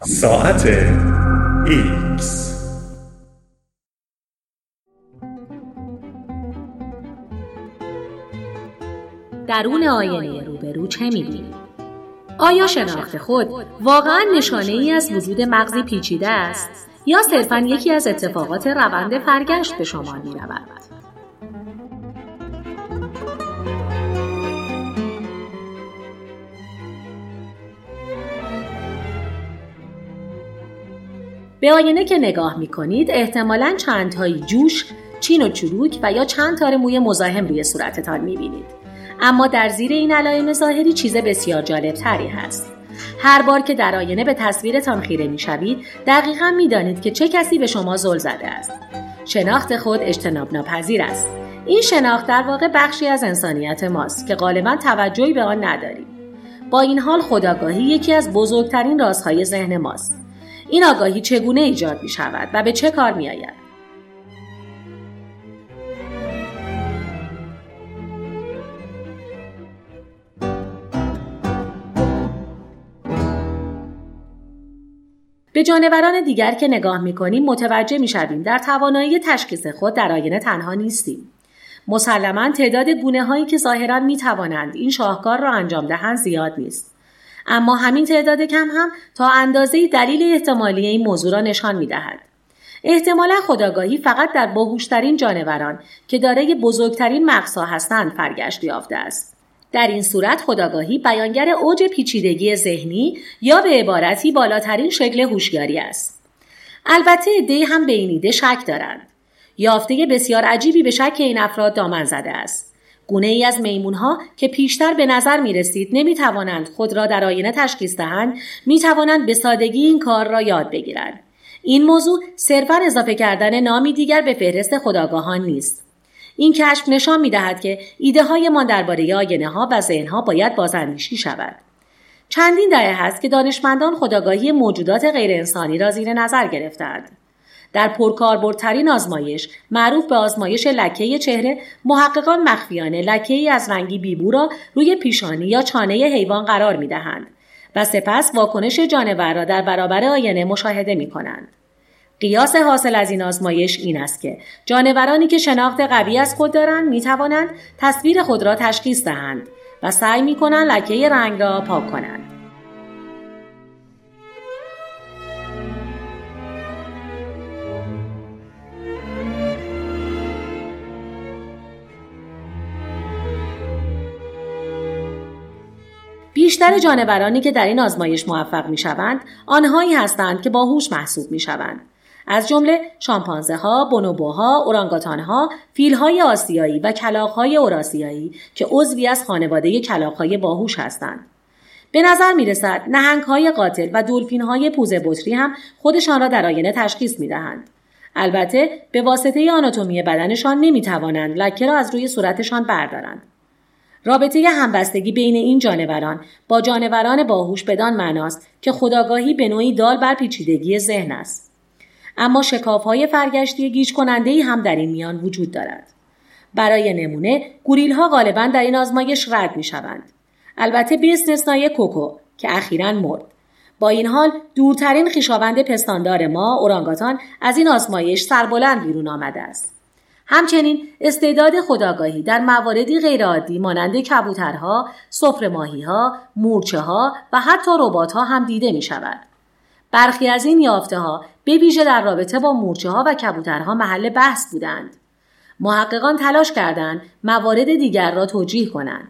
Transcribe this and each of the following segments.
ساعت ایکس درون آینه روبرو چه می‌بینید؟ آیا شناخت خود واقعا نشانه ای از وجود مغزی پیچیده است یا صرفا یکی از اتفاقات روند فرگشت به شما می به آینه که نگاه می کنید احتمالا چند تایی جوش، چین و چروک و یا چند تار موی مزاحم روی صورتتان می بینید. اما در زیر این علائم ظاهری چیز بسیار جالب تری هست. هر بار که در آینه به تصویرتان خیره می شوید دقیقا می دانید که چه کسی به شما زل زده است. شناخت خود اجتناب ناپذیر است. این شناخت در واقع بخشی از انسانیت ماست که غالبا توجهی به آن نداریم. با این حال خداگاهی یکی از بزرگترین رازهای ذهن ماست. این آگاهی چگونه ایجاد می شود و به چه کار می آید؟ به جانوران دیگر که نگاه می کنیم متوجه می شویم در توانایی تشخیص خود در آینه تنها نیستیم. مسلما تعداد گونه هایی که ظاهرا می توانند این شاهکار را انجام دهند زیاد نیست. اما همین تعداد کم هم تا اندازه دلیل احتمالی این موضوع را نشان می دهد. احتمالا خداگاهی فقط در باهوشترین جانوران که دارای بزرگترین مغزها هستند فرگشت یافته است. در این صورت خداگاهی بیانگر اوج پیچیدگی ذهنی یا به عبارتی بالاترین شکل هوشیاری است. البته عدهای هم به این ایده شک دارند. یافته بسیار عجیبی به شک این افراد دامن زده است. گونه ای از میمون ها که پیشتر به نظر می رسید نمی توانند خود را در آینه تشخیص دهند می توانند به سادگی این کار را یاد بگیرند. این موضوع صرفا اضافه کردن نامی دیگر به فهرست خداگاهان نیست. این کشف نشان می دهد که ایده های ما درباره آینه ها و ذهن ها باید بازاندیشی شود. چندین دهه هست که دانشمندان خداگاهی موجودات غیرانسانی را زیر نظر گرفتند. در پرکاربردترین آزمایش معروف به آزمایش لکه چهره محققان مخفیانه لکه ای از رنگی بیبو را روی پیشانی یا چانه حیوان قرار می دهند و سپس واکنش جانور را در برابر آینه مشاهده می کنند. قیاس حاصل از این آزمایش این است که جانورانی که شناخت قوی از خود دارند می توانند تصویر خود را تشخیص دهند و سعی می کنند لکه رنگ را پاک کنند. بیشتر جانورانی که در این آزمایش موفق می شوند آنهایی هستند که باهوش محسوب می شوند. از جمله شامپانزه ها، بونوبوها، اورانگاتان ها، فیل های آسیایی و کلاق های اوراسیایی که عضوی از خانواده کلاق های باهوش هستند. به نظر می رسد نهنگ های قاتل و دولفین های پوزه بطری هم خودشان را در آینه تشخیص می دهند. البته به واسطه آناتومی بدنشان نمی توانند لکه را از روی صورتشان بردارند. رابطه همبستگی بین این جانوران با جانوران باهوش بدان معناست که خداگاهی به نوعی دال بر پیچیدگی ذهن است. اما شکاف های فرگشتی گیج کننده هم در این میان وجود دارد. برای نمونه گوریل ها غالبا در این آزمایش رد می شوند. البته به استثنای کوکو که اخیرا مرد. با این حال دورترین خیشاوند پستاندار ما اورانگاتان از این آزمایش سربلند بیرون آمده است. همچنین استعداد خداگاهی در مواردی غیرعادی مانند کبوترها، سفر ماهیها، مورچه ها و حتی ربات ها هم دیده می شود. برخی از این یافته ها به ویژه در رابطه با مورچه ها و کبوترها محل بحث بودند. محققان تلاش کردند موارد دیگر را توجیه کنند.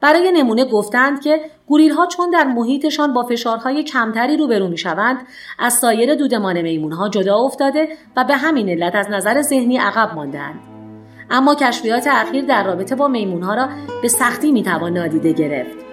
برای نمونه گفتند که گوریل ها چون در محیطشان با فشارهای کمتری روبرو می شوند از سایر دودمان میمون ها جدا افتاده و به همین علت از نظر ذهنی عقب ماندند. اما کشفیات اخیر در رابطه با میمون ها را به سختی می توان نادیده گرفت.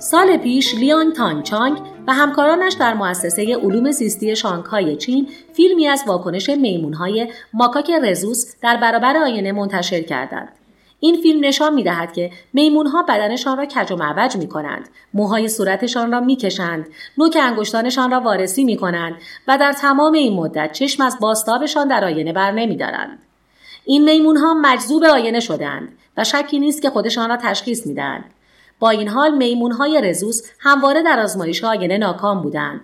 سال پیش لیان تانچانگ و همکارانش در مؤسسه علوم زیستی شانگهای چین فیلمی از واکنش میمونهای ماکاک رزوس در برابر آینه منتشر کردند. این فیلم نشان می دهد که میمون ها بدنشان را کج و معوج می کنند. موهای صورتشان را می کشند. نوک انگشتانشان را وارسی می کنند و در تمام این مدت چشم از باستابشان در آینه بر نمی دارند. این میمون ها مجذوب آینه شدند و شکی نیست که خودشان را تشخیص می دهند. با این حال میمون های رزوس همواره در آزمایش آینه ناکام بودند.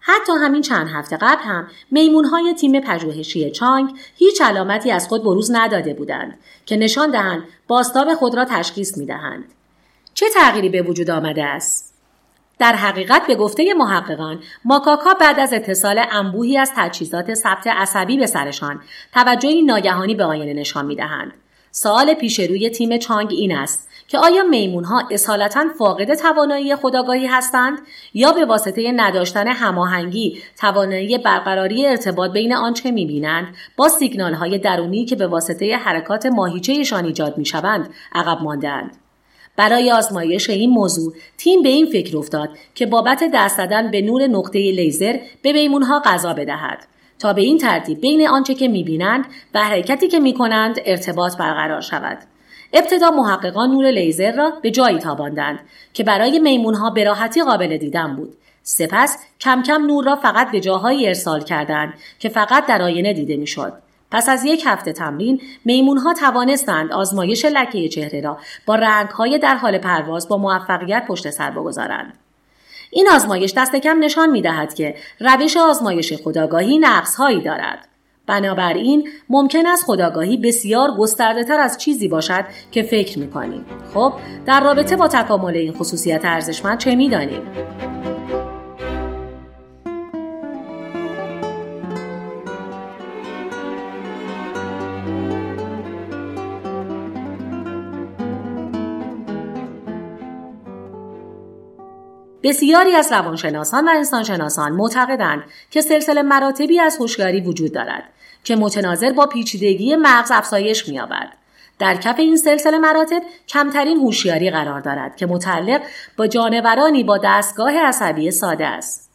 حتی همین چند هفته قبل هم میمون های تیم پژوهشی چانگ هیچ علامتی از خود بروز نداده بودند که نشان دهند باستاب خود را تشخیص می دهند. چه تغییری به وجود آمده است؟ در حقیقت به گفته محققان ماکاکا بعد از اتصال انبوهی از تجهیزات ثبت عصبی به سرشان توجهی ناگهانی به آینه نشان می‌دهند سوال پیش روی تیم چانگ این است که آیا میمون ها اصالتا فاقد توانایی خداگاهی هستند یا به واسطه نداشتن هماهنگی توانایی برقراری ارتباط بین آنچه می‌بینند؟ با سیگنال های درونی که به واسطه حرکات ماهیچهشان ایجاد می‌شوند عقب ماندهاند. برای آزمایش این موضوع تیم به این فکر افتاد که بابت دست دادن به نور نقطه لیزر به میمونها غذا بدهد تا به این ترتیب بین آنچه که می‌بینند و حرکتی که می‌کنند ارتباط برقرار شود. ابتدا محققان نور لیزر را به جایی تاباندند که برای میمونها به راحتی قابل دیدن بود. سپس کم کم نور را فقط به جاهایی ارسال کردند که فقط در آینه دیده می‌شد. پس از یک هفته تمرین میمونها توانستند آزمایش لکه چهره را با رنگهای در حال پرواز با موفقیت پشت سر بگذارند. این آزمایش دست کم نشان می دهد که روش آزمایش خداگاهی نقص هایی دارد. بنابراین ممکن است خداگاهی بسیار گسترده تر از چیزی باشد که فکر می کنیم. خب در رابطه با تکامل این خصوصیت ارزشمند چه می بسیاری از روانشناسان و انسانشناسان معتقدند که سلسله مراتبی از هوشیاری وجود دارد که متناظر با پیچیدگی مغز افزایش می‌یابد. در کف این سلسله مراتب کمترین هوشیاری قرار دارد که متعلق با جانورانی با دستگاه عصبی ساده است.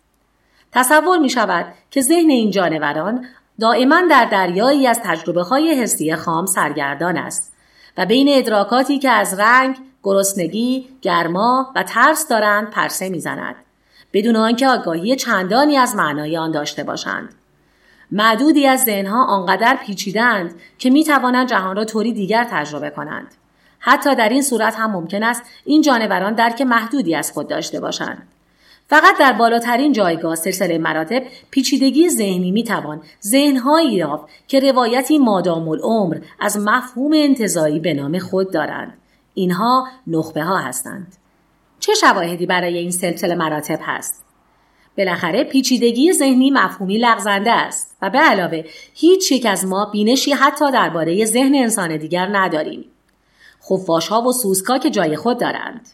تصور می شود که ذهن این جانوران دائما در دریایی از تجربه های حسی خام سرگردان است و بین ادراکاتی که از رنگ، گرسنگی، گرما و ترس دارند پرسه می‌زند بدون آنکه آگاهی چندانی از معنای آن داشته باشند. معدودی از ذهنها آنقدر پیچیدند که می توانند جهان را طوری دیگر تجربه کنند. حتی در این صورت هم ممکن است این جانوران درک محدودی از خود داشته باشند. فقط در بالاترین جایگاه سلسله مراتب پیچیدگی ذهنی می‌توان ذهنهایی یافت که روایتی مادام العمر از مفهوم انتظایی به نام خود دارند اینها نخبه ها هستند. چه شواهدی برای این سلسله مراتب هست؟ بالاخره پیچیدگی ذهنی مفهومی لغزنده است و به علاوه هیچ یک از ما بینشی حتی درباره ذهن انسان دیگر نداریم. خفاش ها و سوسکا که جای خود دارند.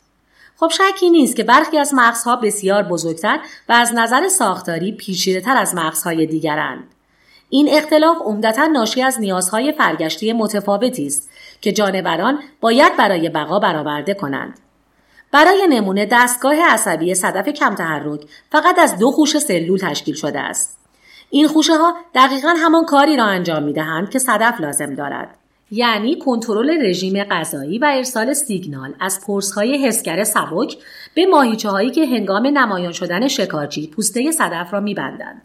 خب شکی نیست که برخی از مغزها بسیار بزرگتر و از نظر ساختاری پیچیده تر از مغزهای دیگرند. این اختلاف عمدتا ناشی از نیازهای فرگشتی متفاوتی است که جانوران باید برای بقا برآورده کنند. برای نمونه دستگاه عصبی صدف کم تحرک فقط از دو خوش سلول تشکیل شده است. این خوشه ها دقیقا همان کاری را انجام می دهند که صدف لازم دارد. یعنی کنترل رژیم غذایی و ارسال سیگنال از پرس های حسگر سبک به ماهیچه هایی که هنگام نمایان شدن شکارچی پوسته صدف را میبندند.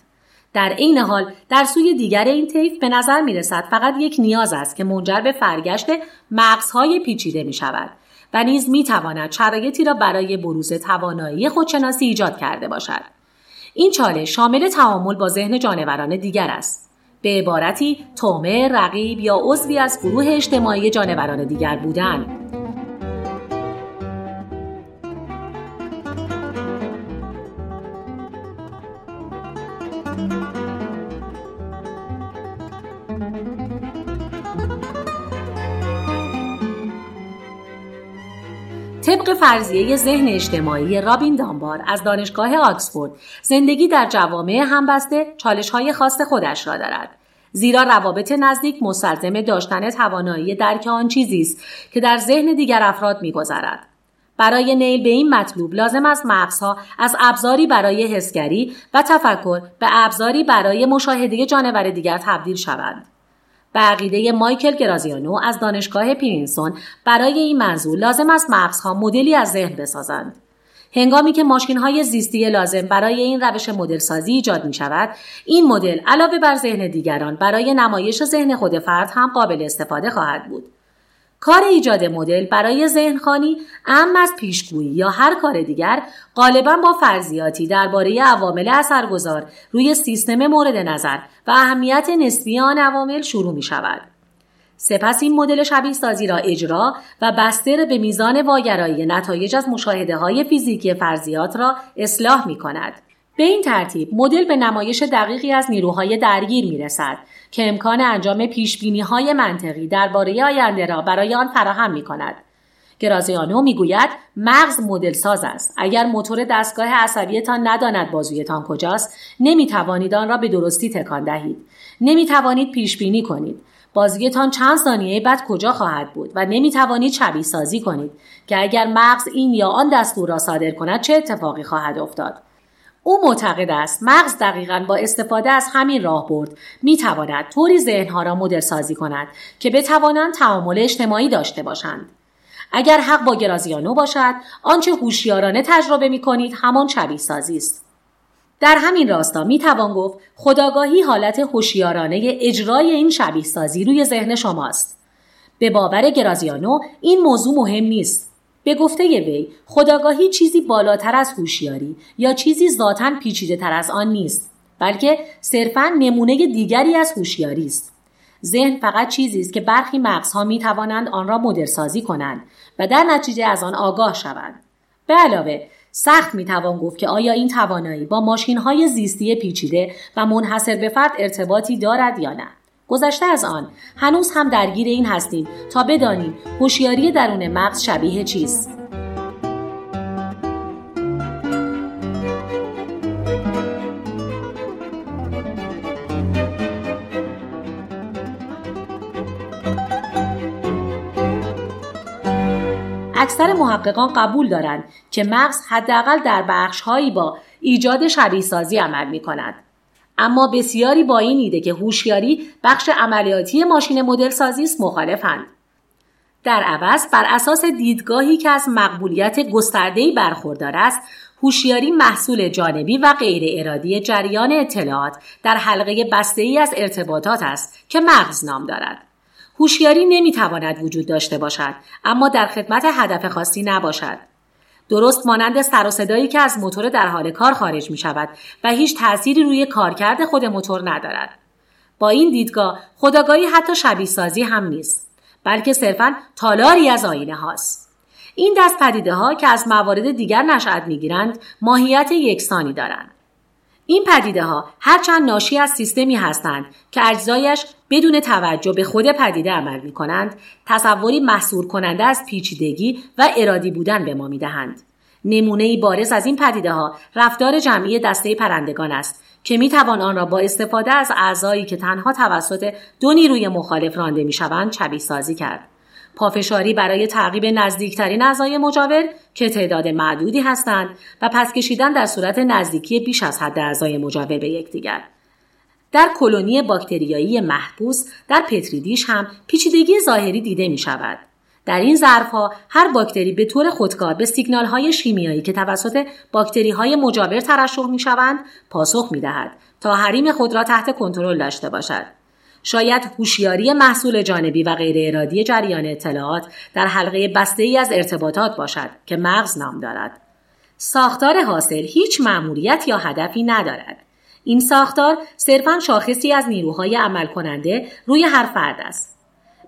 در عین حال در سوی دیگر این طیف به نظر می رسد فقط یک نیاز است که منجر به فرگشت مغزهای پیچیده می شود و نیز می تواند شرایطی را برای بروز توانایی خودشناسی ایجاد کرده باشد. این چاله شامل تعامل با ذهن جانوران دیگر است. به عبارتی تومه، رقیب یا عضوی از گروه اجتماعی جانوران دیگر بودن. طبق فرضیه ذهن اجتماعی رابین دامبار از دانشگاه آکسفورد زندگی در جوامع همبسته چالش های خاص خودش را دارد. زیرا روابط نزدیک مستلزم داشتن توانایی درک آن چیزی است که در ذهن دیگر افراد میگذرد. برای نیل به این مطلوب لازم است مغزها از ابزاری برای حسگری و تفکر به ابزاری برای مشاهده جانور دیگر تبدیل شوند. به عقیده مایکل گرازیانو از دانشگاه پرینسون برای این منظور لازم است مغزها مدلی از ذهن بسازند. هنگامی که ماشین های زیستی لازم برای این روش مدل سازی ایجاد می شود این مدل علاوه بر ذهن دیگران برای نمایش ذهن خود فرد هم قابل استفاده خواهد بود. کار ایجاد مدل برای ذهنخانی ام از پیشگویی یا هر کار دیگر غالبا با فرضیاتی درباره عوامل اثرگذار روی سیستم مورد نظر و اهمیت نسبی آن عوامل شروع می شود. سپس این مدل شبیه سازی را اجرا و بسته به میزان واگرایی نتایج از مشاهده های فیزیکی فرضیات را اصلاح می کند. به این ترتیب مدل به نمایش دقیقی از نیروهای درگیر می رسد که امکان انجام پیش های منطقی درباره آینده را برای آن فراهم می کند. گرازیانو می‌گوید مغز مدل ساز است. اگر موتور دستگاه عصبیتان نداند بازویتان کجاست نمی توانید آن را به درستی تکان دهید. نمی توانید پیش بینی کنید. بازویتان چند ثانیه بعد کجا خواهد بود و نمی توانید شبیه سازی کنید که اگر مغز این یا آن دستور را صادر کند چه اتفاقی خواهد افتاد. او معتقد است مغز دقیقا با استفاده از همین راه برد می تواند طوری ذهنها را مدل سازی کند که بتوانند تعامل اجتماعی داشته باشند. اگر حق با گرازیانو باشد آنچه هوشیارانه تجربه می کنید همان شبیه سازی است. در همین راستا می توان گفت خداگاهی حالت هوشیارانه اجرای این شبیه سازی روی ذهن شماست. به باور گرازیانو این موضوع مهم نیست به گفته وی خداگاهی چیزی بالاتر از هوشیاری یا چیزی ذاتا پیچیده تر از آن نیست بلکه صرفا نمونه دیگری از هوشیاری است. ذهن فقط چیزی است که برخی مغزها می توانند آن را مدل سازی کنند و در نتیجه از آن آگاه شوند. به علاوه سخت می توان گفت که آیا این توانایی با ماشین های زیستی پیچیده و منحصر به فرد ارتباطی دارد یا نه. گذشته از آن هنوز هم درگیر این هستیم تا بدانیم هوشیاری درون مغز شبیه چیست اکثر محققان قبول دارند که مغز حداقل در بخشهایی با ایجاد شبیه سازی عمل می کند. اما بسیاری با این ایده که هوشیاری بخش عملیاتی ماشین مدل سازی است مخالفند. در عوض بر اساس دیدگاهی که از مقبولیت گسترده‌ای برخوردار است هوشیاری محصول جانبی و غیر ارادی جریان اطلاعات در حلقه بسته ای از ارتباطات است که مغز نام دارد. هوشیاری نمی‌تواند وجود داشته باشد اما در خدمت هدف خاصی نباشد. درست مانند سر و صدایی که از موتور در حال کار خارج می شود و هیچ تأثیری روی کارکرد خود موتور ندارد. با این دیدگاه خداگاهی حتی شبیه سازی هم نیست بلکه صرفا تالاری از آینه هاست. این دست پدیده ها که از موارد دیگر نشأت می‌گیرند ماهیت یکسانی دارند. این پدیده ها هرچند ناشی از سیستمی هستند که اجزایش بدون توجه به خود پدیده عمل می کنند تصوری محصور کننده از پیچیدگی و ارادی بودن به ما می دهند. نمونه بارز از این پدیده ها رفتار جمعی دسته پرندگان است که می توان آن را با استفاده از اعضایی که تنها توسط دو نیروی مخالف رانده می شوند سازی کرد. پافشاری برای تعقیب نزدیکترین اعضای مجاور که تعداد معدودی هستند و پس کشیدن در صورت نزدیکی بیش از حد اعضای مجاور به یکدیگر در کلونی باکتریایی محبوس در پتریدیش هم پیچیدگی ظاهری دیده می شود. در این ظرفها هر باکتری به طور خودکار به سیگنال های شیمیایی که توسط باکتری های مجاور ترشح می شوند پاسخ می دهد تا حریم خود را تحت کنترل داشته باشد. شاید هوشیاری محصول جانبی و غیر ارادی جریان اطلاعات در حلقه بسته ای از ارتباطات باشد که مغز نام دارد. ساختار حاصل هیچ مأموریت یا هدفی ندارد. این ساختار صرفا شاخصی از نیروهای عمل کننده روی هر فرد است.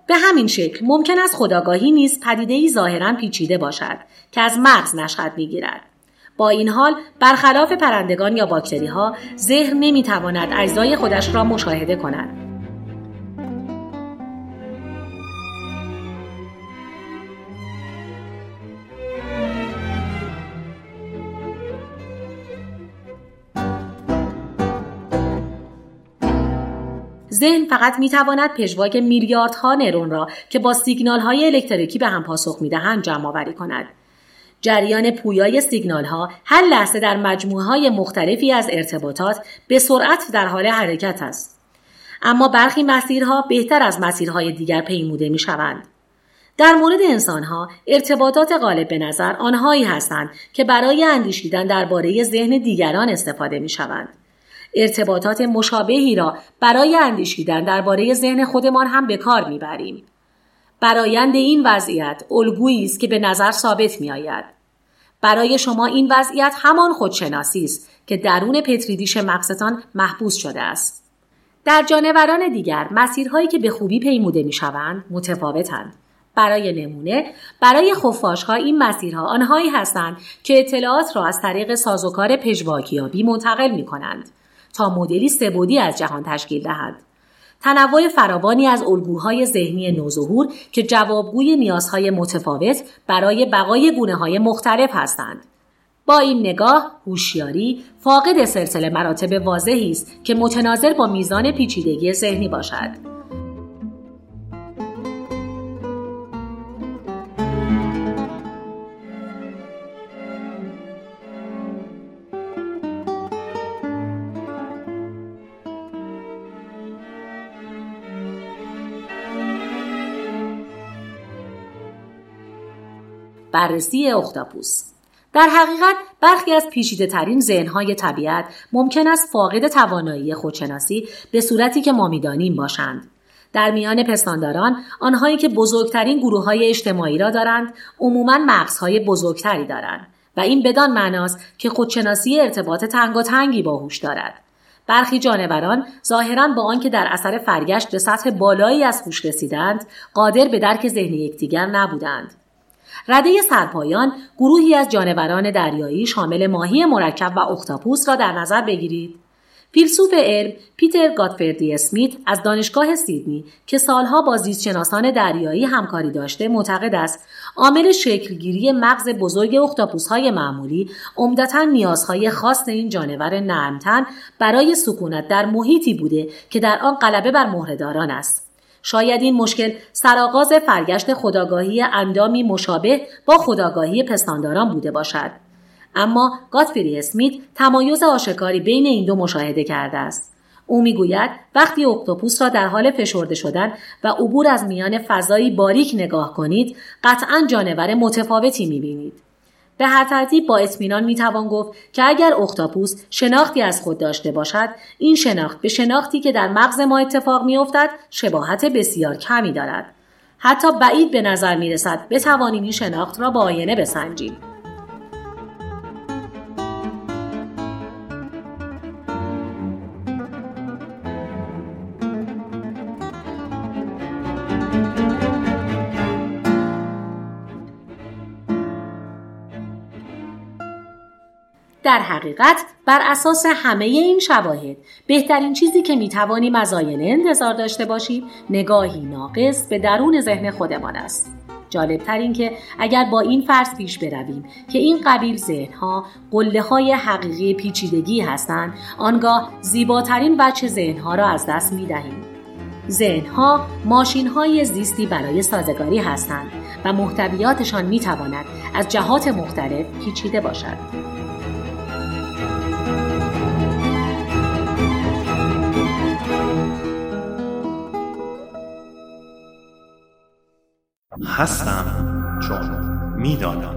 به همین شکل ممکن است خداگاهی نیز پدیدهای ظاهرا پیچیده باشد که از مغز نشأت می‌گیرد. با این حال برخلاف پرندگان یا باکتری ها ذهن نمی‌تواند اجزای خودش را مشاهده کند ذهن فقط می‌تواند پژواک میلیاردها نرون را که با سیگنال های الکتریکی به هم پاسخ می‌دهند جمع آوری کند جریان پویای سیگنال ها هر لحظه در مجموعه های مختلفی از ارتباطات به سرعت در حال حرکت است اما برخی مسیرها بهتر از مسیرهای دیگر پیموده می شوند. در مورد انسانها ارتباطات غالب به نظر آنهایی هستند که برای اندیشیدن درباره ذهن دیگران استفاده می شوند. ارتباطات مشابهی را برای اندیشیدن درباره ذهن خودمان هم به کار می‌بریم. برایند این وضعیت الگویی است که به نظر ثابت می آید. برای شما این وضعیت همان خودشناسی است که درون پتریدیش مغزتان محبوس شده است. در جانوران دیگر مسیرهایی که به خوبی پیموده می شوند متفاوتند. برای نمونه برای خفاشها این مسیرها آنهایی هستند که اطلاعات را از طریق سازوکار پژواکیابی منتقل می کنند تا مدلی سبودی از جهان تشکیل دهند. تنوع فراوانی از الگوهای ذهنی نوظهور که جوابگوی نیازهای متفاوت برای بقای گونه های مختلف هستند. با این نگاه هوشیاری فاقد سلسله مراتب واضحی است که متناظر با میزان پیچیدگی ذهنی باشد بررسی اختاپوس. در حقیقت برخی از پیشیده ترین ذهنهای طبیعت ممکن است فاقد توانایی خودشناسی به صورتی که ما می‌دانیم باشند. در میان پستانداران آنهایی که بزرگترین گروه های اجتماعی را دارند عموما مغزهای بزرگتری دارند و این بدان معناست که خودشناسی ارتباط تنگ و تنگی با هوش دارد. برخی جانوران ظاهرا با آنکه در اثر فرگشت به سطح بالایی از هوش رسیدند قادر به درک ذهن یکدیگر نبودند. رده سرپایان گروهی از جانوران دریایی شامل ماهی مرکب و اختاپوس را در نظر بگیرید. فیلسوف علم پیتر گاتفردی اسمیت از دانشگاه سیدنی که سالها با زیستشناسان دریایی همکاری داشته معتقد است عامل شکلگیری مغز بزرگ اختاپوسهای معمولی عمدتا نیازهای خاص این جانور نرمتن برای سکونت در محیطی بوده که در آن غلبه بر مهرهداران است شاید این مشکل سرآغاز فرگشت خداگاهی اندامی مشابه با خداگاهی پستانداران بوده باشد. اما گاتفری اسمیت تمایز آشکاری بین این دو مشاهده کرده است. او می‌گوید وقتی اکتوپوس را در حال فشرده شدن و عبور از میان فضایی باریک نگاه کنید قطعا جانور متفاوتی می‌بینید. به هر ترتیب با اطمینان می‌توان گفت که اگر اختاپوس شناختی از خود داشته باشد این شناخت به شناختی که در مغز ما اتفاق میافتد شباهت بسیار کمی دارد. حتی بعید به نظر می‌رسد بتوانیم این شناخت را با آینه بسنجیم. در حقیقت بر اساس همه این شواهد بهترین چیزی که می‌توانیم از آینه انتظار داشته باشیم نگاهی ناقص به درون ذهن خودمان است جالب این که اگر با این فرض پیش برویم که این قبیل ذهنها قله های حقیقی پیچیدگی هستند آنگاه زیباترین وجه ذهنها را از دست می دهیم. ذهنها ماشین های زیستی برای سازگاری هستند و محتویاتشان می تواند از جهات مختلف پیچیده باشد. هستم چون می‌دانم.